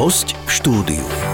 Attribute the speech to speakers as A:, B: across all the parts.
A: Host v štúdiu.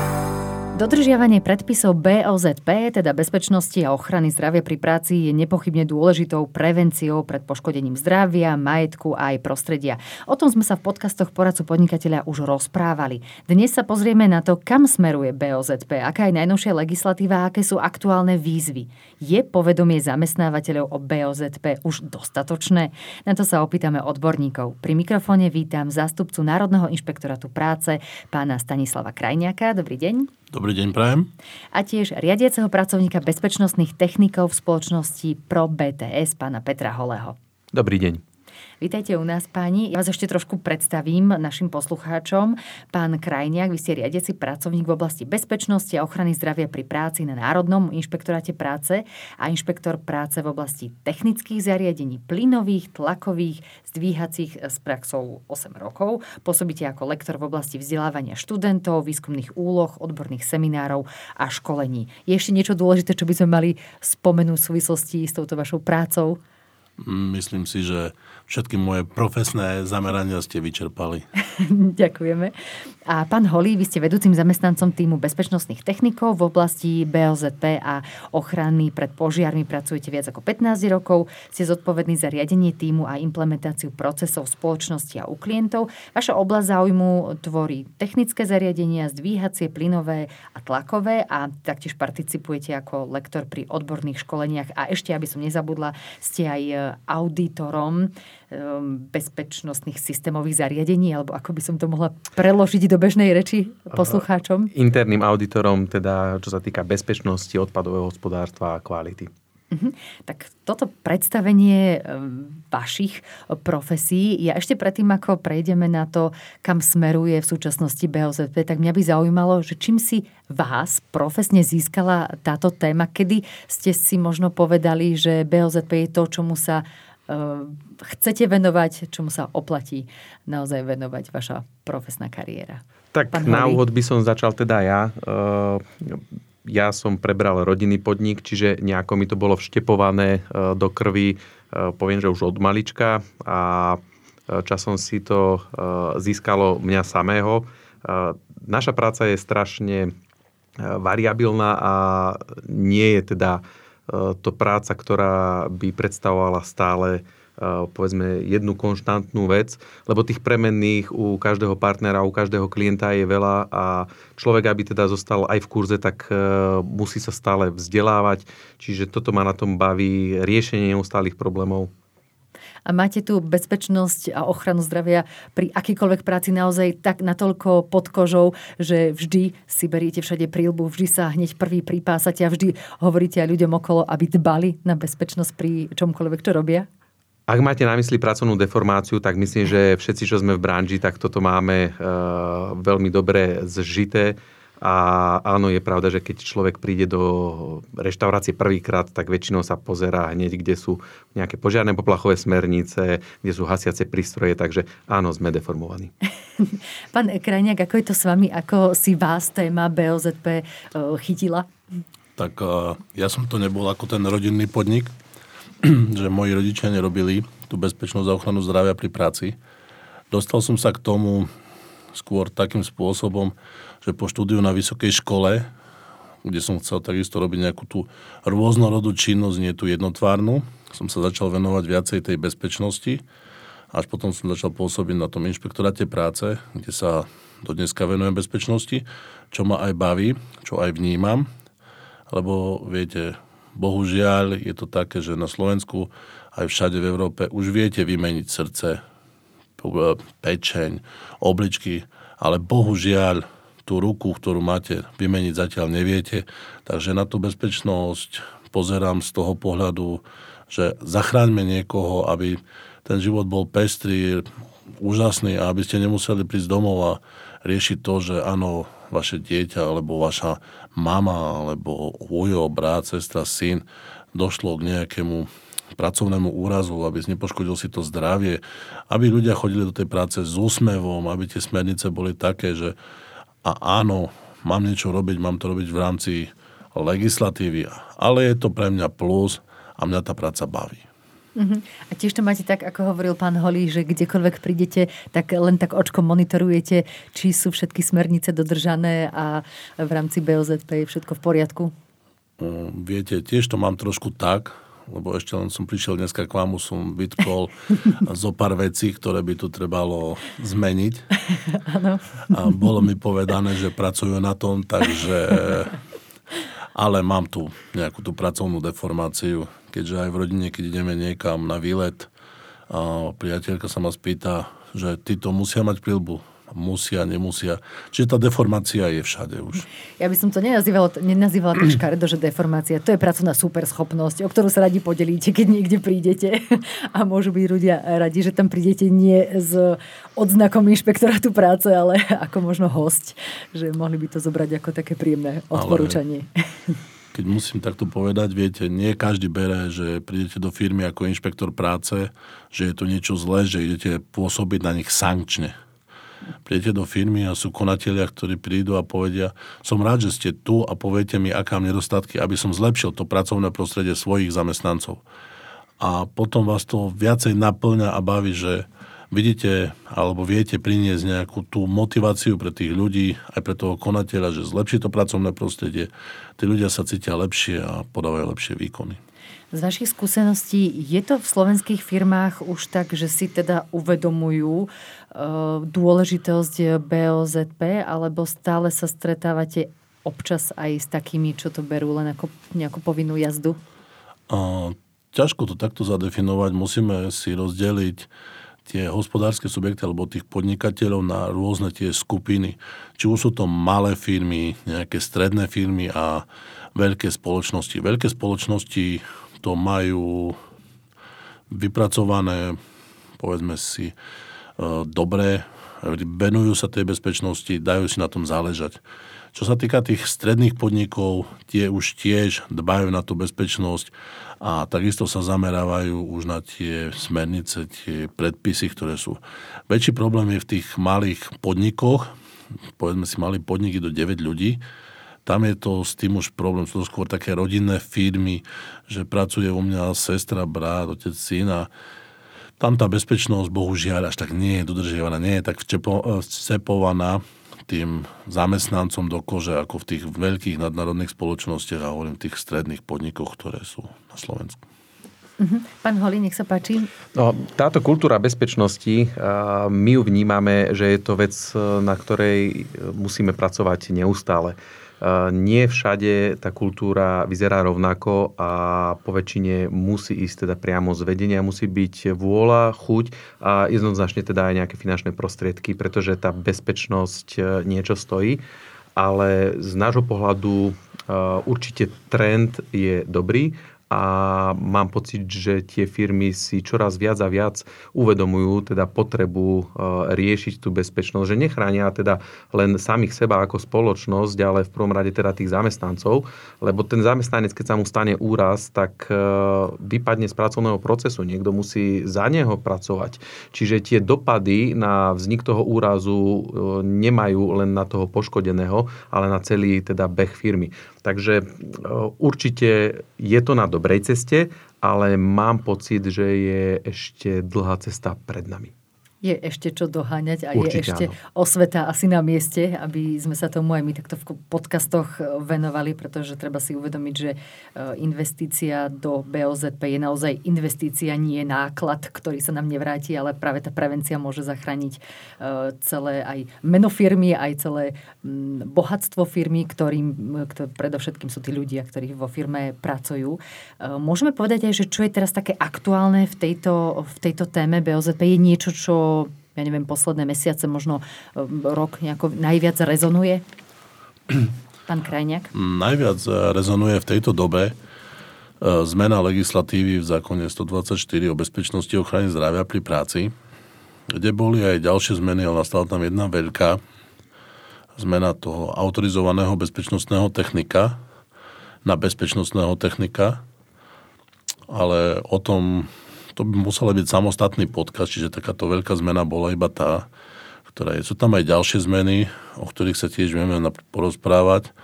B: Dodržiavanie predpisov BOZP, teda bezpečnosti a ochrany zdravia pri práci, je nepochybne dôležitou prevenciou pred poškodením zdravia, majetku a aj prostredia. O tom sme sa v podcastoch poradcu podnikateľa už rozprávali. Dnes sa pozrieme na to, kam smeruje BOZP, aká je najnovšia legislatíva a aké sú aktuálne výzvy. Je povedomie zamestnávateľov o BOZP už dostatočné? Na to sa opýtame odborníkov. Pri mikrofóne vítam zástupcu Národného inšpektorátu práce, pána Stanislava Krajniaka. Dobrý deň.
C: Dobrý deň, prajem.
B: A tiež riadiaceho pracovníka bezpečnostných technikov v spoločnosti Pro BTS, pána Petra Holého.
D: Dobrý deň.
B: Vítajte u nás, páni. Ja vás ešte trošku predstavím našim poslucháčom. Pán Krajniak, vy ste riadiaci pracovník v oblasti bezpečnosti a ochrany zdravia pri práci na Národnom inšpektoráte práce a inšpektor práce v oblasti technických zariadení plynových, tlakových, zdvíhacích s praxou 8 rokov. Pôsobíte ako lektor v oblasti vzdelávania študentov, výskumných úloh, odborných seminárov a školení. Je ešte niečo dôležité, čo by sme mali spomenúť v súvislosti s touto vašou prácou?
C: Myslím si, že všetky moje profesné zamerania ste vyčerpali.
B: Ďakujeme. A pán Holý, vy ste vedúcim zamestnancom týmu bezpečnostných technikov v oblasti BOZP a ochrany pred požiarmi. Pracujete viac ako 15 rokov. Ste zodpovední za riadenie týmu a implementáciu procesov spoločnosti a u klientov. Vaša oblasť záujmu tvorí technické zariadenia, zdvíhacie, plynové a tlakové a taktiež participujete ako lektor pri odborných školeniach. A ešte, aby som nezabudla, ste aj auditorom Um, bezpečnostných systémových zariadení, alebo ako by som to mohla preložiť do bežnej reči poslucháčom?
D: Interným auditorom, teda čo sa týka bezpečnosti, odpadového hospodárstva a kvality.
B: Uh-huh. Tak toto predstavenie um, vašich profesí, ja ešte predtým, ako prejdeme na to, kam smeruje v súčasnosti BOZP, tak mňa by zaujímalo, že čím si vás profesne získala táto téma, kedy ste si možno povedali, že BOZP je to, čomu sa Ehm, chcete venovať, čomu sa oplatí naozaj venovať vaša profesná kariéra?
D: Tak Pán na úvod by som začal teda ja. Ja som prebral rodinný podnik, čiže nejako mi to bolo vštepované ehm, do krvi, poviem, že už od malička a časom si to získalo mňa samého. Naša práca je strašne variabilná a nie je teda E, to práca, ktorá by predstavovala stále e, povedzme jednu konštantnú vec, lebo tých premenných u každého partnera, u každého klienta je veľa a človek, aby teda zostal aj v kurze, tak e, musí sa stále vzdelávať, čiže toto ma na tom baví, riešenie neustálých problémov
B: a máte tu bezpečnosť a ochranu zdravia pri akýkoľvek práci naozaj tak natoľko pod kožou, že vždy si beriete všade prílbu, vždy sa hneď prvý pripásate a vždy hovoríte aj ľuďom okolo, aby dbali na bezpečnosť pri čomkoľvek, čo robia?
D: Ak máte na mysli pracovnú deformáciu, tak myslím, že všetci, čo sme v branži, tak toto máme e, veľmi dobre zžité a áno, je pravda, že keď človek príde do reštaurácie prvýkrát, tak väčšinou sa pozerá hneď, kde sú nejaké požiarné poplachové smernice, kde sú hasiace prístroje, takže áno, sme deformovaní.
B: Pán Krajniak, ako je to s vami? Ako si vás téma BOZP e, chytila?
C: Tak e, ja som to nebol ako ten rodinný podnik, že moji rodičia nerobili tú bezpečnosť a ochranu zdravia pri práci. Dostal som sa k tomu skôr takým spôsobom, že po štúdiu na vysokej škole, kde som chcel takisto robiť nejakú tú rôznorodú činnosť, nie tú jednotvárnu, som sa začal venovať viacej tej bezpečnosti. Až potom som začal pôsobiť na tom inšpektoráte práce, kde sa do dneska venujem bezpečnosti, čo ma aj baví, čo aj vnímam. Lebo viete, bohužiaľ je to také, že na Slovensku aj všade v Európe už viete vymeniť srdce, pečeň, obličky, ale bohužiaľ tú ruku, ktorú máte vymeniť zatiaľ neviete. Takže na tú bezpečnosť pozerám z toho pohľadu, že zachráňme niekoho, aby ten život bol pestrý, úžasný a aby ste nemuseli prísť domov a riešiť to, že áno, vaše dieťa alebo vaša mama alebo ujo, brat, sestra, syn došlo k nejakému pracovnému úrazu, aby nepoškodil si to zdravie, aby ľudia chodili do tej práce s úsmevom, aby tie smernice boli také, že a áno, mám niečo robiť, mám to robiť v rámci legislatívy, ale je to pre mňa plus a mňa tá práca baví.
B: Uh-huh. A tiež to máte tak, ako hovoril pán Holý, že kdekoľvek prídete, tak len tak očkom monitorujete, či sú všetky smernice dodržané a v rámci BOZP je všetko v poriadku?
C: Uh, viete, tiež to mám trošku tak, lebo ešte len som prišiel dneska k vám, som vytkol zo pár vecí, ktoré by tu trebalo zmeniť. Ano. A bolo mi povedané, že pracujú na tom, takže... Ale mám tu nejakú tú pracovnú deformáciu, keďže aj v rodine, keď ideme niekam na výlet, a priateľka sa ma spýta, že títo musia mať prilbu musia, nemusia. Čiže tá deformácia je všade už.
B: Ja by som to nenazývala, nenazývala tak škaredo, že deformácia. To je pracovná superschopnosť, o ktorú sa radi podelíte, keď niekde prídete. A môžu byť ľudia radi, že tam prídete nie s odznakom inšpektorátu práce, ale ako možno host. Že mohli by to zobrať ako také príjemné odporúčanie. Ale
C: keď musím takto povedať, viete, nie každý bere, že prídete do firmy ako inšpektor práce, že je to niečo zlé, že idete pôsobiť na nich sankčne prídete do firmy a sú konatelia, ktorí prídu a povedia, som rád, že ste tu a poviete mi, aká mám nedostatky, aby som zlepšil to pracovné prostredie svojich zamestnancov. A potom vás to viacej naplňa a baví, že vidíte alebo viete priniesť nejakú tú motiváciu pre tých ľudí, aj pre toho konateľa, že zlepší to pracovné prostredie, tí ľudia sa cítia lepšie a podávajú lepšie výkony.
B: Z vašich skúseností je to v slovenských firmách už tak, že si teda uvedomujú e, dôležitosť BOZP, alebo stále sa stretávate občas aj s takými, čo to berú len ako nejakú povinnú jazdu?
C: A, ťažko to takto zadefinovať. Musíme si rozdeliť tie hospodárske subjekty alebo tých podnikateľov na rôzne tie skupiny. Či už sú to malé firmy, nejaké stredné firmy a veľké spoločnosti. Veľké spoločnosti to majú vypracované, povedzme si, e, dobre, venujú sa tej bezpečnosti, dajú si na tom záležať. Čo sa týka tých stredných podnikov, tie už tiež dbajú na tú bezpečnosť a takisto sa zamerávajú už na tie smernice, tie predpisy, ktoré sú. Väčší problém je v tých malých podnikoch, povedzme si malý podniky do 9 ľudí, tam je to s tým už problém. Sú to skôr také rodinné firmy, že pracuje u mňa sestra, brat, otec, syn a tam tá bezpečnosť bohužiaľ až tak nie je dodržiavaná, nie je tak vcepovaná tým zamestnancom do kože ako v tých veľkých nadnárodných spoločnostiach a hovorím v tých stredných podnikoch, ktoré sú na Slovensku.
B: Uh-huh. Pán Holý, nech sa páči.
D: No, táto kultúra bezpečnosti, my ju vnímame, že je to vec, na ktorej musíme pracovať neustále. Nie všade tá kultúra vyzerá rovnako a po väčšine musí ísť teda priamo z vedenia, musí byť vôľa, chuť a jednoznačne teda aj nejaké finančné prostriedky, pretože tá bezpečnosť e, niečo stojí. Ale z nášho pohľadu e, určite trend je dobrý a mám pocit, že tie firmy si čoraz viac a viac uvedomujú teda potrebu e, riešiť tú bezpečnosť, že nechránia teda len samých seba ako spoločnosť, ale v prvom rade teda tých zamestnancov, lebo ten zamestnanec, keď sa mu stane úraz, tak e, vypadne z pracovného procesu, niekto musí za neho pracovať. Čiže tie dopady na vznik toho úrazu e, nemajú len na toho poškodeného, ale na celý teda beh firmy. Takže určite je to na dobrej ceste, ale mám pocit, že je ešte dlhá cesta pred nami
B: je ešte čo doháňať a
D: Určite,
B: je ešte áno. osveta asi na mieste, aby sme sa tomu aj my takto v podcastoch e, venovali, pretože treba si uvedomiť, že e, investícia do BOZP je naozaj investícia, nie náklad, ktorý sa nám nevráti, ale práve tá prevencia môže zachrániť e, celé aj meno firmy, aj celé bohatstvo firmy, ktorým ktorý, predovšetkým sú tí ľudia, ktorí vo firme pracujú. Môžeme povedať aj, že čo je teraz také aktuálne v tejto, v tejto téme BOZP? Je niečo, čo ja neviem, posledné mesiace, možno um, rok nejako najviac rezonuje? Pán Krajňák?
C: Najviac eh, rezonuje v tejto dobe eh, zmena legislatívy v zákone 124 o bezpečnosti a ochrane zdravia pri práci, kde boli aj ďalšie zmeny, ale nastala tam jedna veľká zmena toho autorizovaného bezpečnostného technika na bezpečnostného technika, ale o tom to by musela byť samostatný podcast, čiže takáto veľká zmena bola iba tá, ktorá je. Sú tam aj ďalšie zmeny, o ktorých sa tiež vieme porozprávať,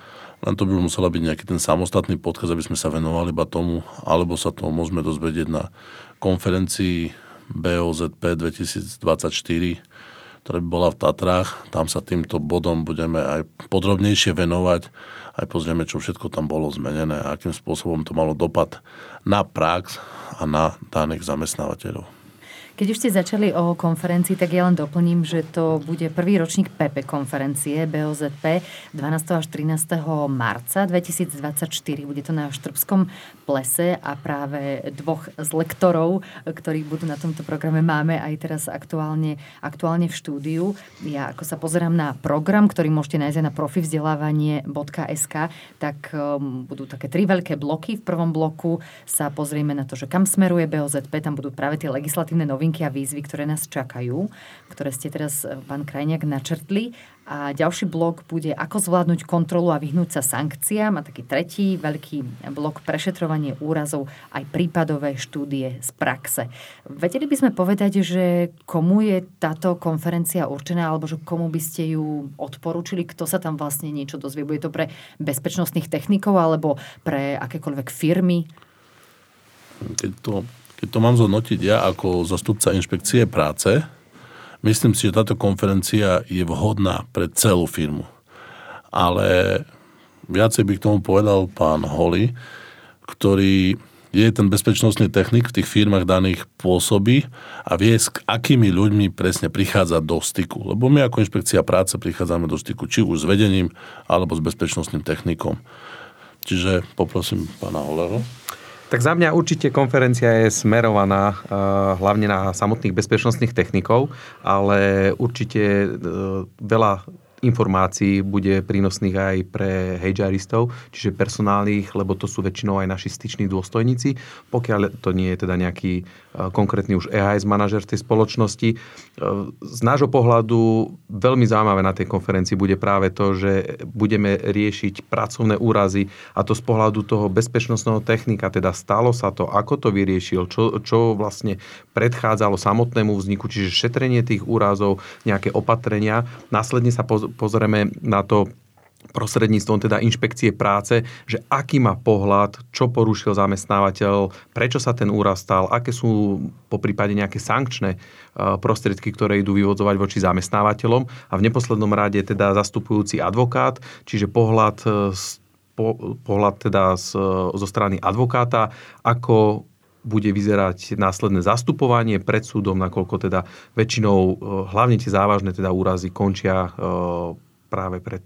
C: len to by musela byť nejaký ten samostatný podkaz, aby sme sa venovali iba tomu, alebo sa to môžeme dozvedieť na konferencii BOZP 2024, ktorá by bola v Tatrách. Tam sa týmto bodom budeme aj podrobnejšie venovať, aj pozrieme, čo všetko tam bolo zmenené a akým spôsobom to malo dopad na prax a na daných zamestnávateľov.
B: Keď už ste začali o konferencii, tak ja len doplním, že to bude prvý ročník PP konferencie BOZP 12. až 13. marca 2024. Bude to na Štrbskom plese a práve dvoch z lektorov, ktorí budú na tomto programe, máme aj teraz aktuálne, aktuálne v štúdiu. Ja ako sa pozerám na program, ktorý môžete nájsť na profivzdelávanie.sk, tak um, budú také tri veľké bloky. V prvom bloku sa pozrieme na to, že kam smeruje BOZP, tam budú práve tie legislatívne novinky a výzvy, ktoré nás čakajú, ktoré ste teraz, e, pán Krajniak, načrtli. A ďalší blok bude, ako zvládnuť kontrolu a vyhnúť sa sankciám. A taký tretí veľký blok prešetrovanie úrazov aj prípadové štúdie z praxe. Vedeli by sme povedať, že komu je táto konferencia určená, alebo že komu by ste ju odporúčili, kto sa tam vlastne niečo dozvie? Bude to pre bezpečnostných technikov alebo pre akékoľvek firmy?
C: Keď to keď to mám zhodnotiť ja ako zastupca inšpekcie práce, myslím si, že táto konferencia je vhodná pre celú firmu. Ale viacej by k tomu povedal pán Holly, ktorý je ten bezpečnostný technik v tých firmách daných pôsobí a vie, s akými ľuďmi presne prichádza do styku. Lebo my ako inšpekcia práce prichádzame do styku či už s vedením, alebo s bezpečnostným technikom. Čiže poprosím pána Holero.
D: Tak za mňa určite konferencia je smerovaná uh, hlavne na samotných bezpečnostných technikov, ale určite uh, veľa informácií bude prínosných aj pre HRistov, čiže personálnych, lebo to sú väčšinou aj naši styční dôstojníci, pokiaľ to nie je teda nejaký e, konkrétny už EHS manažer tej spoločnosti. E, z nášho pohľadu veľmi zaujímavé na tej konferencii bude práve to, že budeme riešiť pracovné úrazy a to z pohľadu toho bezpečnostného technika, teda stalo sa to, ako to vyriešil, čo, čo vlastne predchádzalo samotnému vzniku, čiže šetrenie tých úrazov, nejaké opatrenia. Následne sa pozrieme na to prostredníctvom teda inšpekcie práce, že aký má pohľad, čo porušil zamestnávateľ, prečo sa ten úraz stal, aké sú po prípade nejaké sankčné e, prostriedky, ktoré idú vyvodzovať voči zamestnávateľom. A v neposlednom rade teda zastupujúci advokát, čiže pohľad, e, po, pohľad teda z, zo strany advokáta, ako bude vyzerať následné zastupovanie pred súdom, nakoľko teda väčšinou e, hlavne tie závažné teda úrazy končia e, práve pred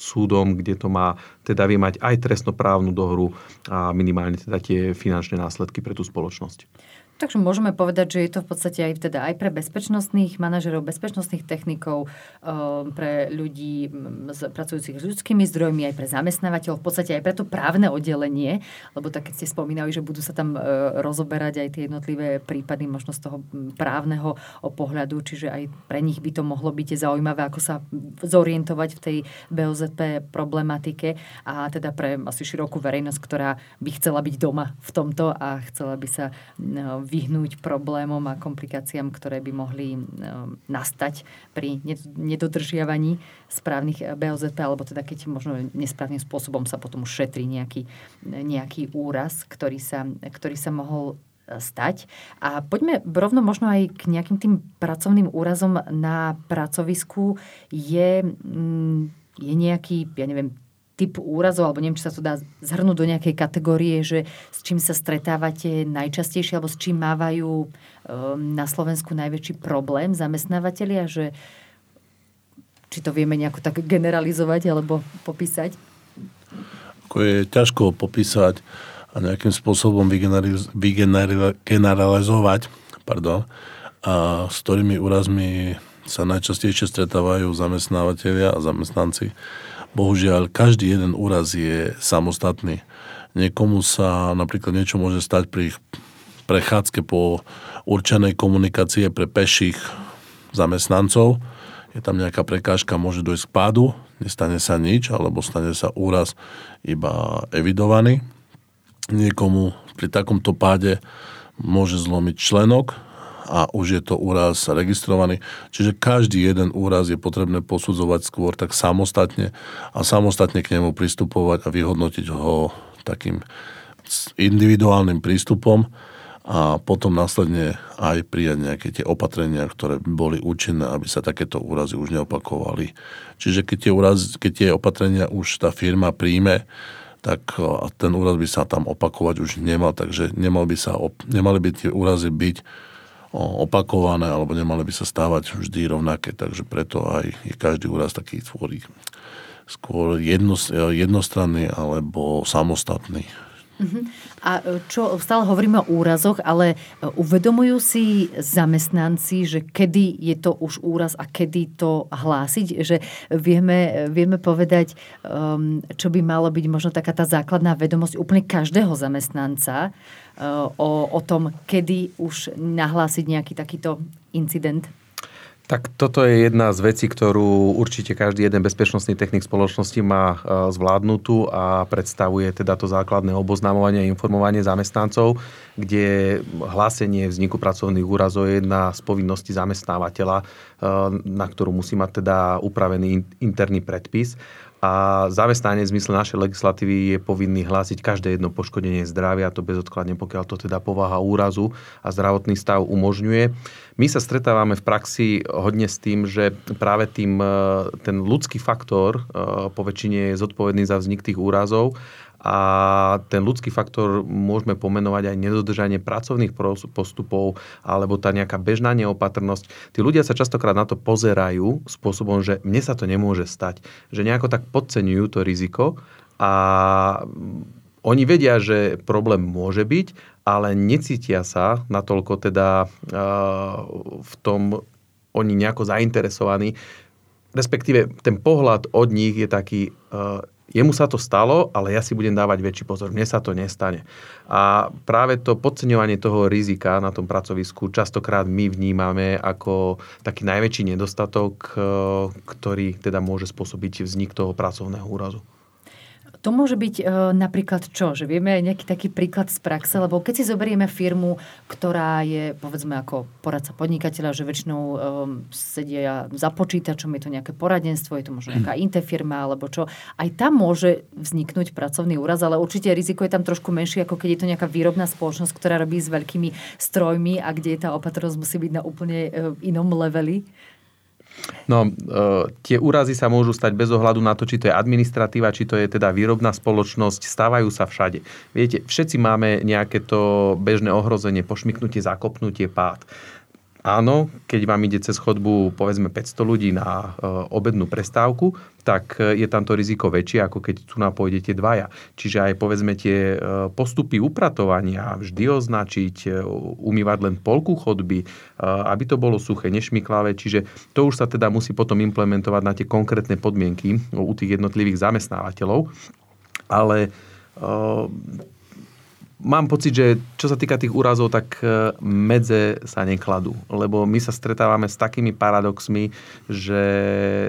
D: súdom, kde to má teda vie mať aj trestnoprávnu dohru a minimálne teda tie finančné následky pre tú spoločnosť.
B: Takže môžeme povedať, že je to v podstate aj, teda aj pre bezpečnostných manažerov, bezpečnostných technikov, ehm, pre ľudí pracujúcich s ľudskými zdrojmi, aj pre zamestnávateľov, v podstate aj pre to právne oddelenie, lebo tak keď ste spomínali, že budú sa tam e, rozoberať aj tie jednotlivé prípady možno z toho právneho pohľadu, čiže aj pre nich by to mohlo byť zaujímavé, ako sa zorientovať v tej BOZP problematike a teda pre asi širokú verejnosť, ktorá by chcela byť doma v tomto a chcela by sa vyhnúť problémom a komplikáciám, ktoré by mohli eh, nastať pri nedodržiavaní správnych eh, BOZP, alebo teda keď možno nesprávnym spôsobom sa potom šetrí nejaký, nejaký úraz, ktorý sa, ktorý sa mohol eh, stať. A poďme rovno možno aj k nejakým tým pracovným úrazom na pracovisku. Je, mm, je nejaký, ja neviem, typ úrazov, alebo neviem, či sa to dá zhrnúť do nejakej kategórie, že s čím sa stretávate najčastejšie, alebo s čím mávajú um, na Slovensku najväčší problém zamestnávateľia, že či to vieme nejako tak generalizovať alebo popísať?
C: Ako je ťažko popísať a nejakým spôsobom vygeneralizovať, pardon, a s ktorými úrazmi sa najčastejšie stretávajú zamestnávateľia a zamestnanci bohužiaľ každý jeden úraz je samostatný. Niekomu sa napríklad niečo môže stať pri prechádzke po určenej komunikácie pre peších zamestnancov. Je tam nejaká prekážka, môže dojsť k pádu, nestane sa nič, alebo stane sa úraz iba evidovaný. Niekomu pri takomto páde môže zlomiť členok, a už je to úraz registrovaný. Čiže každý jeden úraz je potrebné posudzovať skôr tak samostatne a samostatne k nemu pristupovať a vyhodnotiť ho takým individuálnym prístupom a potom následne aj prijať nejaké tie opatrenia, ktoré boli účinné, aby sa takéto úrazy už neopakovali. Čiže keď tie, úraz, keď tie opatrenia už tá firma príjme, tak ten úraz by sa tam opakovať už nemal, takže nemal by sa, nemali by tie úrazy byť opakované alebo nemali by sa stávať vždy rovnaké, takže preto aj je každý úraz taký tvorí skôr jednostranný alebo samostatný.
B: Uh-huh. A e, čo, stále hovoríme o úrazoch, ale e, uvedomujú si zamestnanci, že kedy je to už úraz a kedy to hlásiť, že vieme, vieme povedať, um, čo by malo byť možno taká tá základná vedomosť úplne každého zamestnanca uh, o, o tom, kedy už nahlásiť nejaký takýto incident?
D: Tak toto je jedna z vecí, ktorú určite každý jeden bezpečnostný technik spoločnosti má e, zvládnutú a predstavuje teda to základné oboznamovanie a informovanie zamestnancov, kde hlásenie vzniku pracovných úrazov je jedna z povinností zamestnávateľa, e, na ktorú musí mať teda upravený interný predpis a zamestnanie v zmysle našej legislatívy je povinný hlásiť každé jedno poškodenie zdravia, to bezodkladne, pokiaľ to teda povaha úrazu a zdravotný stav umožňuje. My sa stretávame v praxi hodne s tým, že práve tým e, ten ľudský faktor e, po väčšine je zodpovedný za vznik tých úrazov a ten ľudský faktor môžeme pomenovať aj nedodržanie pracovných postupov alebo tá nejaká bežná neopatrnosť. Tí ľudia sa častokrát na to pozerajú spôsobom, že mne sa to nemôže stať. Že nejako tak podceňujú to riziko a oni vedia, že problém môže byť, ale necítia sa natoľko teda v tom oni nejako zainteresovaní. Respektíve ten pohľad od nich je taký, jemu sa to stalo, ale ja si budem dávať väčší pozor. Mne sa to nestane. A práve to podceňovanie toho rizika na tom pracovisku častokrát my vnímame ako taký najväčší nedostatok, e, ktorý teda môže spôsobiť vznik toho pracovného úrazu.
B: To môže byť e, napríklad čo? Že vieme aj nejaký taký príklad z praxe, lebo keď si zoberieme firmu, ktorá je povedzme ako poradca podnikateľa, že väčšinou e, sedia za počítačom, je to nejaké poradenstvo, je to možno nejaká interfirma alebo čo, aj tam môže vzniknúť pracovný úraz, ale určite riziko je tam trošku menšie, ako keď je to nejaká výrobná spoločnosť, ktorá robí s veľkými strojmi a kde tá opatrnosť musí byť na úplne e, inom leveli.
D: No, e, tie úrazy sa môžu stať bez ohľadu na to, či to je administratíva, či to je teda výrobná spoločnosť, stávajú sa všade. Viete, všetci máme nejaké to bežné ohrozenie, pošmiknutie, zakopnutie, pád. Áno, keď vám ide cez chodbu povedzme 500 ľudí na e, obednú prestávku, tak e, je tam to riziko väčšie, ako keď tu napôjdete dvaja. Čiže aj povedzme tie e, postupy upratovania vždy označiť, e, umývať len polku chodby, e, aby to bolo suché, nešmiklavé. Čiže to už sa teda musí potom implementovať na tie konkrétne podmienky u tých jednotlivých zamestnávateľov. Ale e, mám pocit, že čo sa týka tých úrazov, tak e, medze sa nekladú. Lebo my sa stretávame s takými paradoxmi, že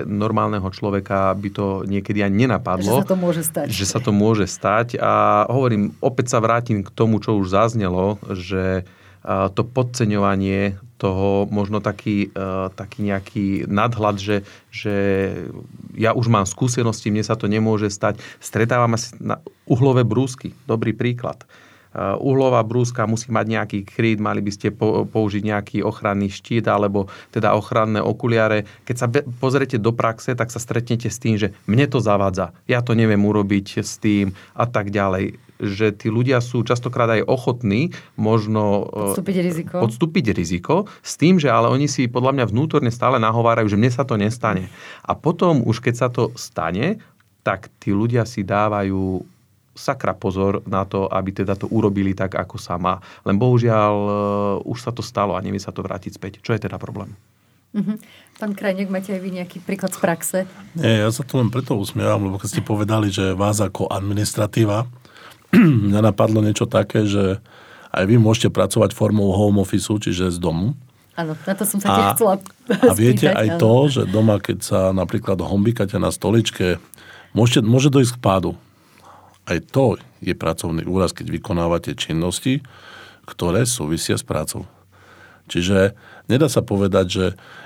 D: normálneho človeka by to niekedy ani nenapadlo.
B: Že sa to môže stať.
D: Že sa to môže stať. A hovorím, opäť sa vrátim k tomu, čo už zaznelo, že to podceňovanie toho, možno taký, e, taký nejaký nadhľad, že, že ja už mám skúsenosti, mne sa to nemôže stať. Stretávame sa na uhlové brúsky. Dobrý príklad uhlová brúska musí mať nejaký kryt, mali by ste použiť nejaký ochranný štít alebo teda ochranné okuliare. Keď sa pozriete do praxe, tak sa stretnete s tým, že mne to zavádza, ja to neviem urobiť s tým a tak ďalej že tí ľudia sú častokrát aj ochotní možno
B: eh, podstúpiť riziko.
D: podstúpiť riziko s tým, že ale oni si podľa mňa vnútorne stále nahovárajú, že mne sa to nestane. A potom už keď sa to stane, tak tí ľudia si dávajú sakra pozor na to, aby teda to urobili tak, ako sa má. Len bohužiaľ uh, už sa to stalo a nevie sa to vrátiť späť. Čo je teda problém?
B: Uh-huh. Pán Krajnek, máte aj vy nejaký príklad z praxe?
C: Nie, ja sa to len preto usmievam, lebo keď ste povedali, že vás ako administratíva, mňa napadlo niečo také, že aj vy môžete pracovať formou home office, čiže z domu.
B: Áno, na to som sa tiež chcela
C: A viete spýtať, aj áno. to, že doma, keď sa napríklad hombikate na stoličke, môžete, môže dojsť k pádu. Aj to je pracovný úraz, keď vykonávate činnosti, ktoré súvisia s prácou. Čiže nedá sa povedať, že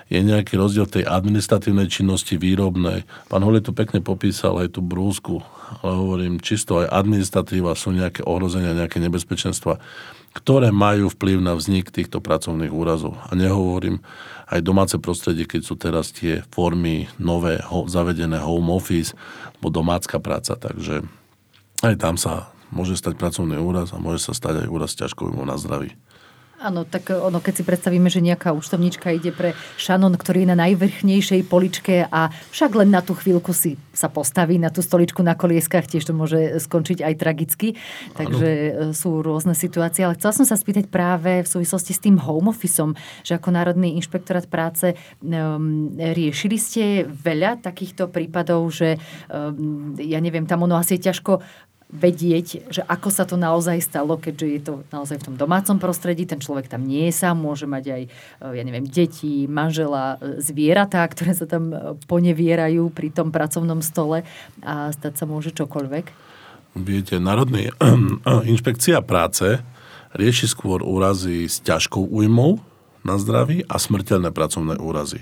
C: je nejaký rozdiel tej administratívnej činnosti výrobnej. Pán Holi to pekne popísal aj tú brúsku, ale hovorím, čisto aj administratíva sú nejaké ohrozenia, nejaké nebezpečenstva, ktoré majú vplyv na vznik týchto pracovných úrazov. A nehovorím aj domáce prostredie, keď sú teraz tie formy nové, zavedené home office, alebo domácka práca, takže aj tam sa môže stať pracovný úraz a môže sa stať aj úraz ťažkovému na zdraví.
B: Áno, tak ono, keď si predstavíme, že nejaká účtovníčka ide pre šanon, ktorý je na najvrchnejšej poličke a však len na tú chvíľku si sa postaví na tú stoličku na kolieskách, tiež to môže skončiť aj tragicky. Takže ano. E, sú rôzne situácie. Ale chcela som sa spýtať práve v súvislosti s tým home officeom, že ako Národný inšpektorát práce um, riešili ste veľa takýchto prípadov, že um, ja neviem, tam ono asi je ťažko vedieť, že ako sa to naozaj stalo, keďže je to naozaj v tom domácom prostredí, ten človek tam nie je sám, môže mať aj, e, ja neviem, deti, manžela, e, zvieratá, ktoré sa tam e, ponevierajú pri tom pracovnom stole a stať sa môže čokoľvek.
C: Viete, Národný inšpekcia práce rieši skôr úrazy s ťažkou újmou na zdraví a smrteľné pracovné úrazy.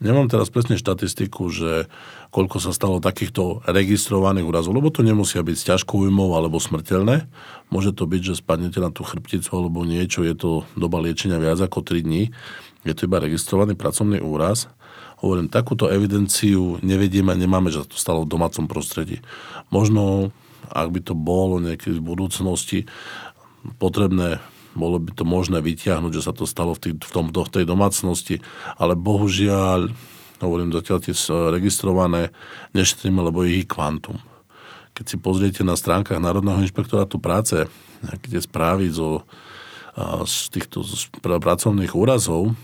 C: Nemám teraz presne štatistiku, že koľko sa stalo takýchto registrovaných úrazov, lebo to nemusia byť s ťažkou újmou alebo smrteľné. Môže to byť, že spadnete na tú chrbticu alebo niečo, je to doba liečenia viac ako 3 dní. Je to iba registrovaný pracovný úraz. Hovorím, takúto evidenciu nevedieme nemáme, že to stalo v domácom prostredí. Možno, ak by to bolo niekedy v budúcnosti potrebné bolo by to možné vyťahnuť, že sa to stalo v, tý, v, tom, v tej domácnosti, ale bohužiaľ, hovorím zatiaľ tie registrované, nešetríme, lebo ich kvantum. Keď si pozriete na stránkach Národného inšpektorátu práce, tie správy zo, z týchto z pracovných úrazov,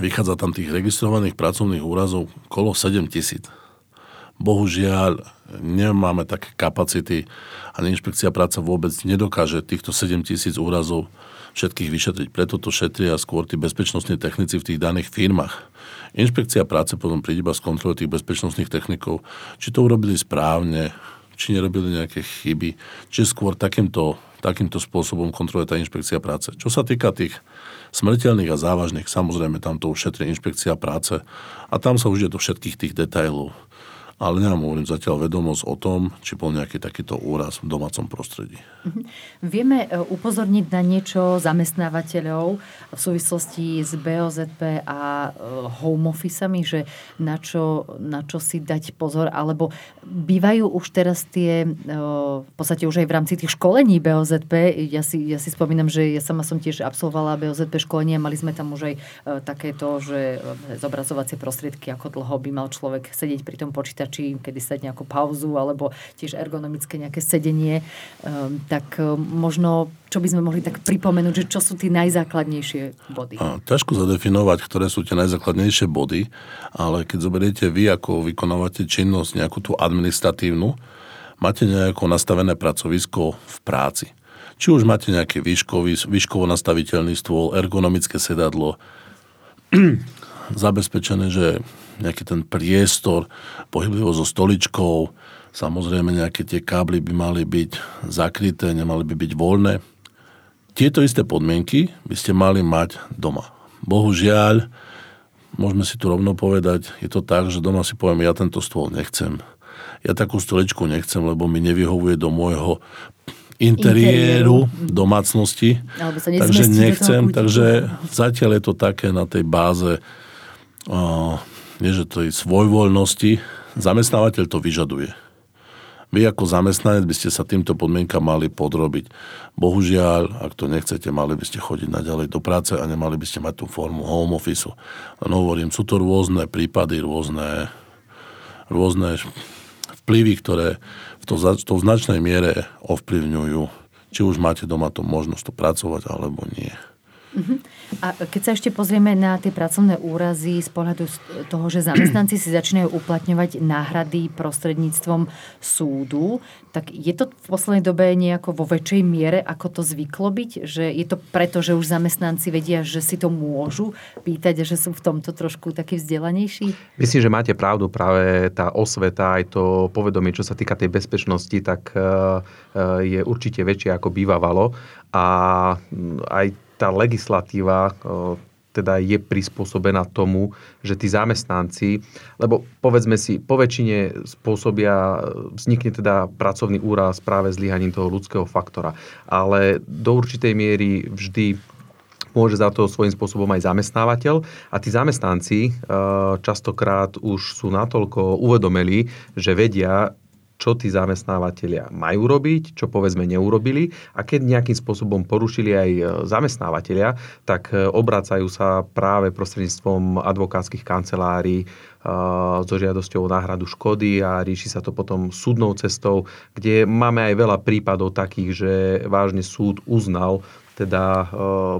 C: vychádza tam tých registrovaných pracovných úrazov kolo 7 tisíc. Bohužiaľ, nemáme také kapacity a inšpekcia práca vôbec nedokáže týchto 7 tisíc úrazov všetkých vyšetriť. Preto to šetria skôr tí bezpečnostní technici v tých daných firmách. Inšpekcia práce potom príde iba z kontroly tých bezpečnostných technikov, či to urobili správne, či nerobili nejaké chyby, či skôr takýmto, takýmto spôsobom kontroluje tá inšpekcia práce. Čo sa týka tých smrteľných a závažných, samozrejme tam to už šetrí inšpekcia práce a tam sa už ide do všetkých tých detailov ale nemám hovorím zatiaľ vedomosť o tom, či bol nejaký takýto úraz v domácom prostredí.
B: Mhm. Vieme e, upozorniť na niečo zamestnávateľov v súvislosti s BOZP a e, home officeami, že na čo, na čo si dať pozor, alebo bývajú už teraz tie, e, v podstate už aj v rámci tých školení BOZP, ja si, ja si spomínam, že ja sama som tiež absolvovala BOZP školenie mali sme tam už aj takéto, že zobrazovacie prostriedky, ako dlho by mal človek sedieť pri tom počítači či kedy sa nejakú pauzu, alebo tiež ergonomické nejaké sedenie, um, tak um, možno, čo by sme mohli tak pripomenúť, že čo sú tie najzákladnejšie body?
C: A, ťažko zadefinovať, ktoré sú tie najzákladnejšie body, ale keď zoberiete vy, ako vykonávate činnosť, nejakú tú administratívnu, máte nejako nastavené pracovisko v práci. Či už máte nejaký výškový, výškovo nastaviteľný stôl, ergonomické sedadlo, zabezpečené, že nejaký ten priestor, pohyblivo so stoličkou, samozrejme nejaké tie kábly by mali byť zakryté, nemali by byť voľné. Tieto isté podmienky by ste mali mať doma. Bohužiaľ, môžeme si tu rovno povedať, je to tak, že doma si poviem, ja tento stôl nechcem. Ja takú stoličku nechcem, lebo mi nevyhovuje do môjho interiéru, interiéru. domácnosti. takže nechcem, takže zatiaľ je to také na tej báze nie že to je svojvoľnosti, zamestnávateľ to vyžaduje. Vy ako zamestnanec by ste sa týmto podmienkam mali podrobiť. Bohužiaľ, ak to nechcete, mali by ste chodiť naďalej do práce a nemali by ste mať tú formu home office. No hovorím, sú to rôzne prípady, rôzne, rôzne vplyvy, ktoré v to, to v značnej miere ovplyvňujú, či už máte doma to možnosť to pracovať, alebo nie.
B: Uh-huh. A keď sa ešte pozrieme na tie pracovné úrazy z pohľadu toho, že zamestnanci si začínajú uplatňovať náhrady prostredníctvom súdu, tak je to v poslednej dobe nejako vo väčšej miere, ako to zvyklo byť? Že je to preto, že už zamestnanci vedia, že si to môžu pýtať a že sú v tomto trošku takí vzdelanejší?
D: Myslím, že máte pravdu. Práve tá osveta, aj to povedomie, čo sa týka tej bezpečnosti, tak eh, eh, je určite väčšie, ako bývalo. A mm, aj tá legislatíva teda je prispôsobená tomu, že tí zamestnanci, lebo povedzme si, po väčšine spôsobia, vznikne teda pracovný úraz práve zlyhaním toho ľudského faktora. Ale do určitej miery vždy môže za to svojím spôsobom aj zamestnávateľ. A tí zamestnanci častokrát už sú natoľko uvedomeli, že vedia, čo tí zamestnávateľia majú robiť, čo povedzme neurobili a keď nejakým spôsobom porušili aj e, zamestnávateľia, tak e, obracajú sa práve prostredníctvom advokátskych kancelárií so žiadosťou o náhradu škody a rieši sa to potom súdnou cestou, kde máme aj veľa prípadov takých, že vážne súd uznal teda e,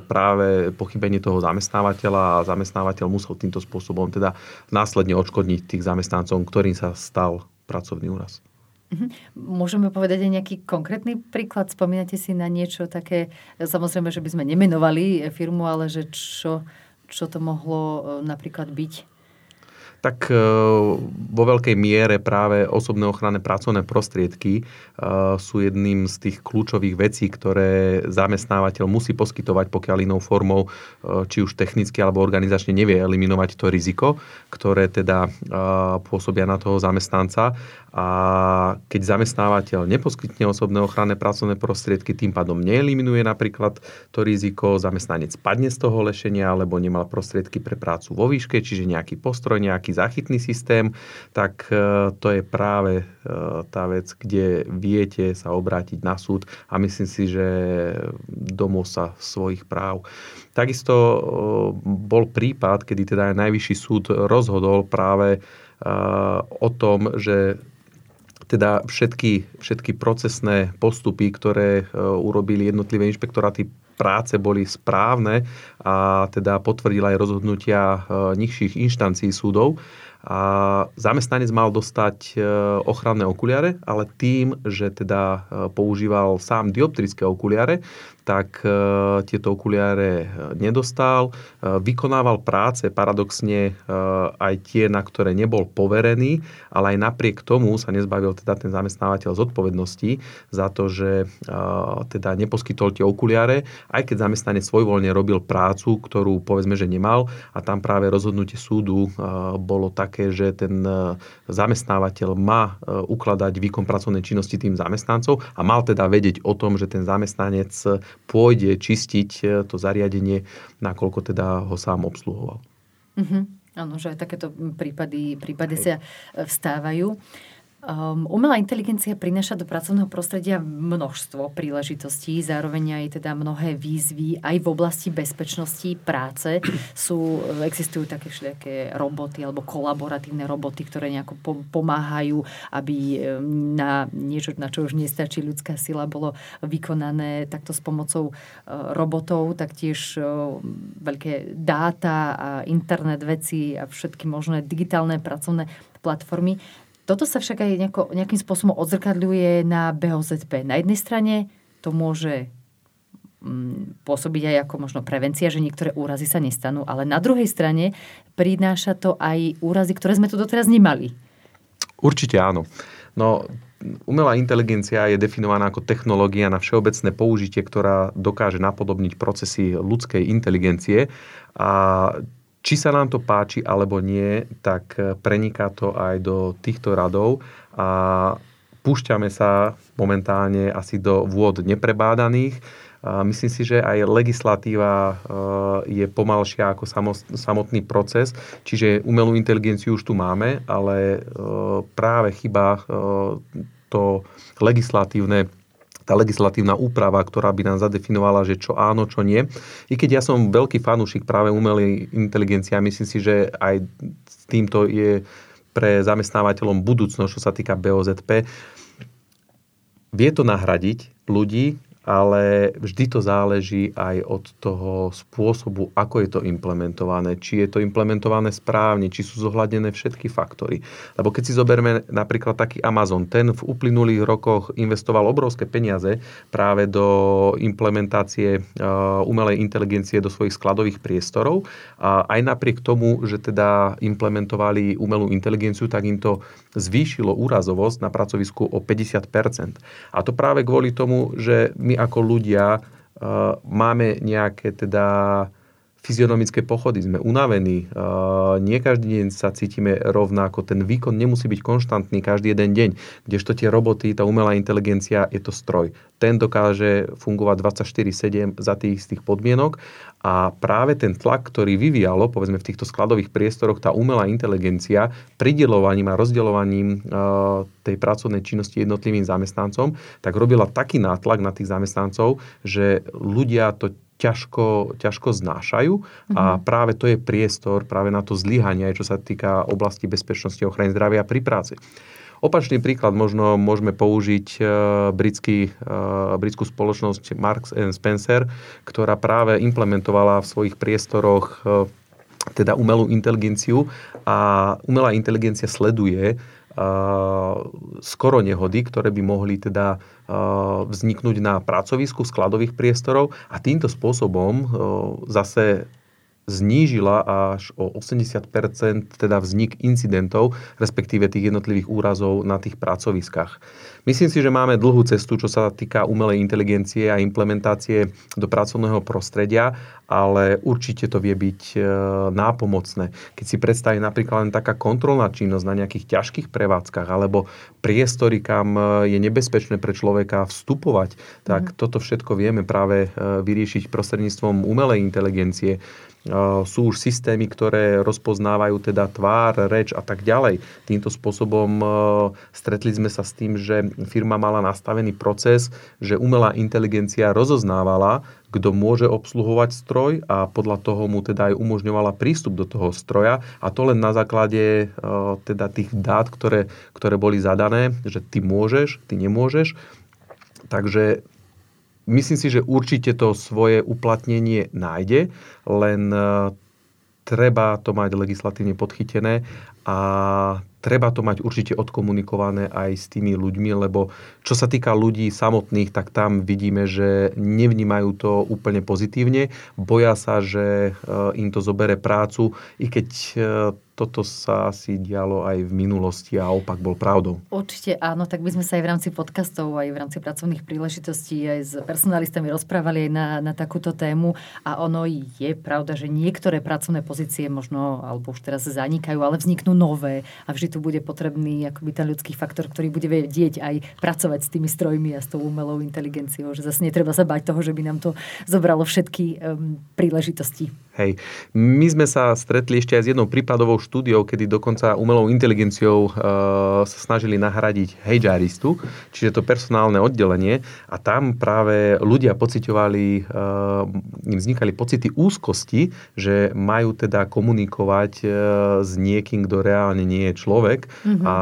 D: práve pochybenie toho zamestnávateľa a zamestnávateľ musel týmto spôsobom teda následne odškodniť tých zamestnancov, ktorým sa stal pracovný úraz.
B: Mhm. Môžeme povedať aj nejaký konkrétny príklad? Spomínate si na niečo také, samozrejme, že by sme nemenovali firmu, ale že čo, čo to mohlo e, napríklad byť?
D: Tak e, vo veľkej miere práve osobné ochranné pracovné prostriedky e, sú jedným z tých kľúčových vecí, ktoré zamestnávateľ musí poskytovať, pokiaľ inou formou, e, či už technicky alebo organizačne nevie eliminovať to riziko, ktoré teda pôsobia na toho zamestnanca. A keď zamestnávateľ neposkytne osobné ochranné pracovné prostriedky, tým pádom neeliminuje napríklad to riziko, zamestnanec padne z toho lešenia alebo nemal prostriedky pre prácu vo výške, čiže nejaký postroj, nejaký záchytný systém, tak e, to je práve e, tá vec, kde viete sa obrátiť na súd a myslím si, že domov sa svojich práv. Takisto e, bol prípad, kedy teda aj Najvyšší súd rozhodol práve o tom, že teda všetky, všetky procesné postupy, ktoré urobili jednotlivé inšpektoráty práce boli správne a teda potvrdila aj rozhodnutia e, nižších inštancií súdov. A zamestnanec mal dostať e, ochranné okuliare, ale tým, že teda používal sám dioptrické okuliare, tak e, tieto okuliare e, nedostal. E, vykonával práce paradoxne aj tie, na ktoré nebol poverený, ale aj napriek tomu sa nezbavil teda ten zamestnávateľ zodpovednosti za to, že teda neposkytol tie okuliare, aj keď zamestnanec svojvoľne robil prácu, ktorú povedzme, že nemal a tam práve rozhodnutie súdu bolo také, že ten zamestnávateľ má ukladať výkon pracovnej činnosti tým zamestnancov a mal teda vedieť o tom, že ten zamestnanec pôjde čistiť e, to zariadenie, nakoľko teda ho sám obsluhoval.
B: Mm-hmm. Áno, že aj takéto prípady, prípady sa e, vstávajú. Um, umelá inteligencia prináša do pracovného prostredia množstvo príležitostí, zároveň aj teda mnohé výzvy aj v oblasti bezpečnosti práce. Sú, existujú také všelijaké roboty alebo kolaboratívne roboty, ktoré nejako pomáhajú, aby na niečo, na čo už nestačí ľudská sila, bolo vykonané takto s pomocou e, robotov, taktiež e, veľké dáta a internet veci a všetky možné digitálne pracovné platformy toto sa však aj nejako, nejakým spôsobom odzrkadľuje na BOZP. Na jednej strane to môže mm, pôsobiť aj ako možno prevencia, že niektoré úrazy sa nestanú, ale na druhej strane prináša to aj úrazy, ktoré sme tu doteraz nemali.
D: Určite áno. No, umelá inteligencia je definovaná ako technológia na všeobecné použitie, ktorá dokáže napodobniť procesy ľudskej inteligencie. A či sa nám to páči alebo nie, tak preniká to aj do týchto radov a púšťame sa momentálne asi do vôd neprebádaných. Myslím si, že aj legislatíva e, je pomalšia ako samotný proces, čiže umelú inteligenciu už tu máme, ale e, práve chyba e, to legislatívne tá legislatívna úprava, ktorá by nám zadefinovala, že čo áno, čo nie. I keď ja som veľký fanúšik práve umelej inteligencie a myslím si, že aj s týmto je pre zamestnávateľom budúcnosť, čo sa týka BOZP. Vie to nahradiť ľudí, ale vždy to záleží aj od toho spôsobu, ako je to implementované. Či je to implementované správne, či sú zohľadené všetky faktory. Lebo keď si zoberme napríklad taký Amazon, ten v uplynulých rokoch investoval obrovské peniaze práve do implementácie uh, umelej inteligencie do svojich skladových priestorov. A aj napriek tomu, že teda implementovali umelú inteligenciu, tak im to zvýšilo úrazovosť na pracovisku o 50%. A to práve kvôli tomu, že my ako ľudia máme nejaké teda fyzionomické pochody, sme unavení, nie každý deň sa cítime rovnako, ten výkon nemusí byť konštantný každý jeden deň, kdežto tie roboty, tá umelá inteligencia je to stroj. Ten dokáže fungovať 24-7 za tých istých podmienok. A práve ten tlak, ktorý vyvíjalo, povedzme v týchto skladových priestoroch, tá umelá inteligencia pridelovaním a rozdeľovaním tej pracovnej činnosti jednotlivým zamestnancom, tak robila taký nátlak na tých zamestnancov, že ľudia to ťažko, ťažko znášajú mm-hmm. a mhm. práve to je priestor práve na to zlyhanie, čo sa týka oblasti bezpečnosti a ochrany zdravia pri práci. Opačný príklad možno môžeme použiť uh, britský, uh, britskú spoločnosť Marks and Spencer, ktorá práve implementovala v svojich priestoroch uh, teda umelú inteligenciu a umelá inteligencia sleduje skoro nehody, ktoré by mohli teda vzniknúť na pracovisku skladových priestorov. A týmto spôsobom zase znížila až o 80% teda vznik incidentov, respektíve tých jednotlivých úrazov na tých pracoviskách. Myslím si, že máme dlhú cestu, čo sa týka umelej inteligencie a implementácie do pracovného prostredia, ale určite to vie byť e, nápomocné. Keď si predstaví napríklad len taká kontrolná činnosť na nejakých ťažkých prevádzkach alebo priestory, kam e, je nebezpečné pre človeka vstupovať, tak mm. toto všetko vieme práve e, vyriešiť prostredníctvom umelej inteligencie sú už systémy, ktoré rozpoznávajú teda tvár, reč a tak ďalej. Týmto spôsobom stretli sme sa s tým, že firma mala nastavený proces, že umelá inteligencia rozoznávala, kto môže obsluhovať stroj a podľa toho mu teda aj umožňovala prístup do toho stroja a to len na základe teda tých dát, ktoré, ktoré boli zadané, že ty môžeš, ty nemôžeš. Takže myslím si, že určite to svoje uplatnenie nájde, len e, treba to mať legislatívne podchytené a treba to mať určite odkomunikované aj s tými ľuďmi, lebo čo sa týka ľudí samotných, tak tam vidíme, že nevnímajú to úplne pozitívne. Boja sa, že e, im to zobere prácu, i keď e, toto sa asi dialo aj v minulosti a opak bol pravdou.
B: Určite áno, tak by sme sa aj v rámci podcastov, aj v rámci pracovných príležitostí aj s personalistami rozprávali aj na, na takúto tému a ono je pravda, že niektoré pracovné pozície možno, alebo už teraz zanikajú, ale vzniknú nové a vždy tu bude potrebný akoby ten ľudský faktor, ktorý bude vedieť aj pracovať s tými strojmi a s tou umelou inteligenciou, že zase netreba sa bať toho, že by nám to zobralo všetky um, príležitosti.
D: Hej. My sme sa stretli ešte aj s jednou prípadovou štúdiou, kedy dokonca umelou inteligenciou e, sa snažili nahradiť hejžaristu, čiže to personálne oddelenie a tam práve ľudia pociťovali, e, im vznikali pocity úzkosti, že majú teda komunikovať e, s niekým, kto reálne nie je človek. Mm-hmm. A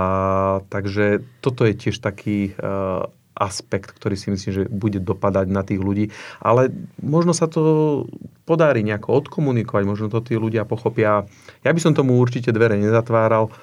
D: takže toto je tiež taký e, aspekt, ktorý si myslím, že bude dopadať na tých ľudí. Ale možno sa to podarí nejako odkomunikovať, možno to tí ľudia pochopia. Ja by som tomu určite dvere nezatváral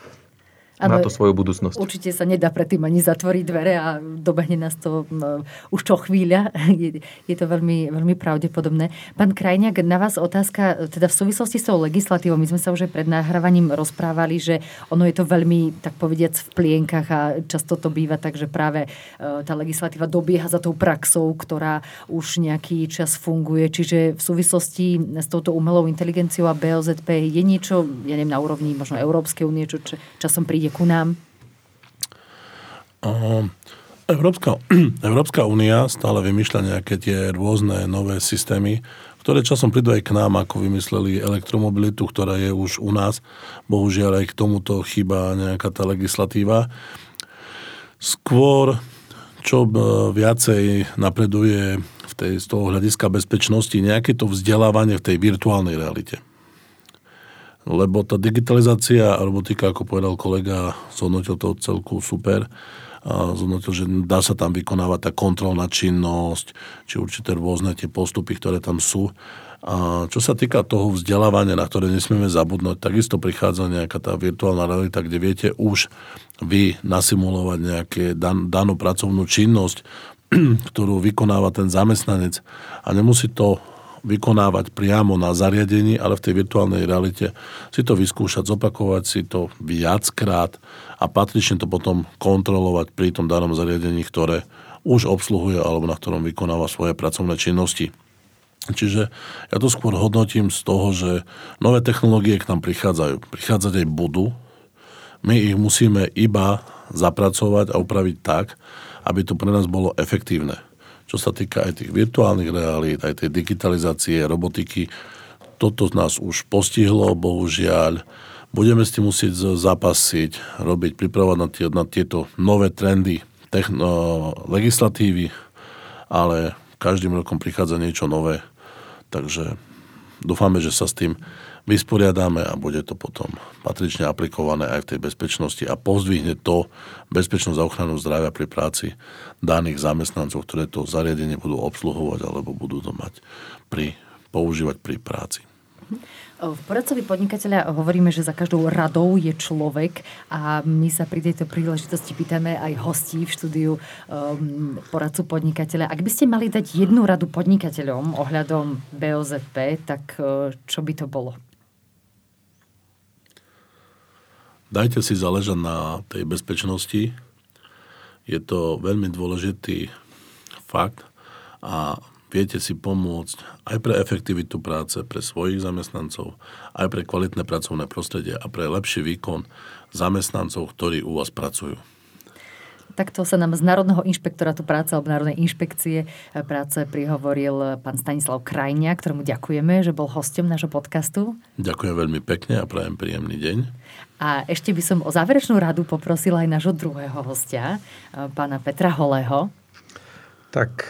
D: ano, na to svoju budúcnosť.
B: Určite sa nedá predtým ani zatvoriť dvere a dobehne nás to no, už čo chvíľa. Je, je to veľmi, veľmi pravdepodobné. Pán Krajňák, na vás otázka, teda v súvislosti s tou legislatívou, my sme sa už aj pred nahrávaním rozprávali, že ono je to veľmi, tak povediac, v plienkach a často to býva tak, že práve e, tá legislatíva dobieha za tou praxou, ktorá už nejaký čas funguje. Čiže v súvislosti s touto umelou inteligenciou a BOZP je niečo, ja neviem, na úrovni možno Európskej únie, čo časom príde príde ku nám?
C: Európska, Európska únia stále vymýšľa nejaké tie rôzne nové systémy, ktoré časom prídu aj k nám, ako vymysleli elektromobilitu, ktorá je už u nás. Bohužiaľ aj k tomuto chýba nejaká tá legislatíva. Skôr, čo viacej napreduje v tej, z toho hľadiska bezpečnosti, nejaké to vzdelávanie v tej virtuálnej realite lebo tá digitalizácia robotika, ako povedal kolega, zhodnotil to celku super. Zhodnotil, že dá sa tam vykonávať tá kontrolná činnosť, či určité rôzne tie postupy, ktoré tam sú. A čo sa týka toho vzdelávania, na ktoré nesmieme zabudnúť, takisto prichádza nejaká tá virtuálna realita, kde viete už vy nasimulovať nejaké dan, danú pracovnú činnosť, ktorú vykonáva ten zamestnanec a nemusí to vykonávať priamo na zariadení, ale v tej virtuálnej realite si to vyskúšať, zopakovať si to viackrát a patrične to potom kontrolovať pri tom danom zariadení, ktoré už obsluhuje alebo na ktorom vykonáva svoje pracovné činnosti. Čiže ja to skôr hodnotím z toho, že nové technológie k nám prichádzajú. Prichádzať aj budú. My ich musíme iba zapracovať a upraviť tak, aby to pre nás bolo efektívne. Čo sa týka aj tých virtuálnych realít, aj tej digitalizácie, robotiky, toto nás už postihlo, bohužiaľ. Budeme s tým musieť zapasiť, robiť, pripravovať na, tie, na tieto nové trendy techno, legislatívy, ale každým rokom prichádza niečo nové Takže dúfame, že sa s tým vysporiadáme a bude to potom patrične aplikované aj v tej bezpečnosti a pozdvihne to bezpečnosť a ochranu zdravia pri práci daných zamestnancov, ktoré to zariadenie budú obsluhovať alebo budú to mať pri, používať pri práci.
B: V poradcovi podnikateľa hovoríme, že za každou radou je človek a my sa pri tejto príležitosti pýtame aj hostí v štúdiu um, poradcu podnikateľa. Ak by ste mali dať jednu radu podnikateľom ohľadom BOZP, tak uh, čo by to bolo?
C: Dajte si záležať na tej bezpečnosti. Je to veľmi dôležitý fakt a viete si pomôcť aj pre efektivitu práce, pre svojich zamestnancov, aj pre kvalitné pracovné prostredie a pre lepší výkon zamestnancov, ktorí u vás pracujú.
B: Takto sa nám z Národného inšpektorátu práce alebo Národnej inšpekcie práce prihovoril pán Stanislav Krajňa, ktorému ďakujeme, že bol hostom nášho podcastu.
C: Ďakujem veľmi pekne a prajem príjemný deň.
B: A ešte by som o záverečnú radu poprosila aj nášho druhého hostia, pána Petra Holého.
D: Tak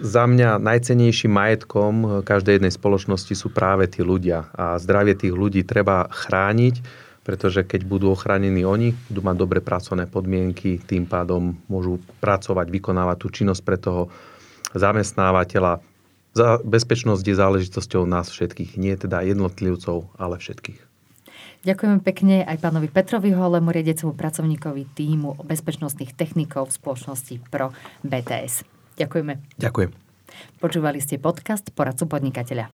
D: za mňa najcenejším majetkom každej jednej spoločnosti sú práve tí ľudia. A zdravie tých ľudí treba chrániť, pretože keď budú ochránení oni, budú mať dobre pracovné podmienky, tým pádom môžu pracovať, vykonávať tú činnosť pre toho zamestnávateľa. Bezpečnosť je záležitosťou nás všetkých, nie teda jednotlivcov, ale všetkých.
B: Ďakujeme pekne aj pánovi Petrovi Holemu, riadecemu pracovníkovi týmu bezpečnostných technikov v spoločnosti Pro BTS. Ďakujeme.
D: Ďakujem.
B: Počúvali ste podcast Poradcu podnikateľa.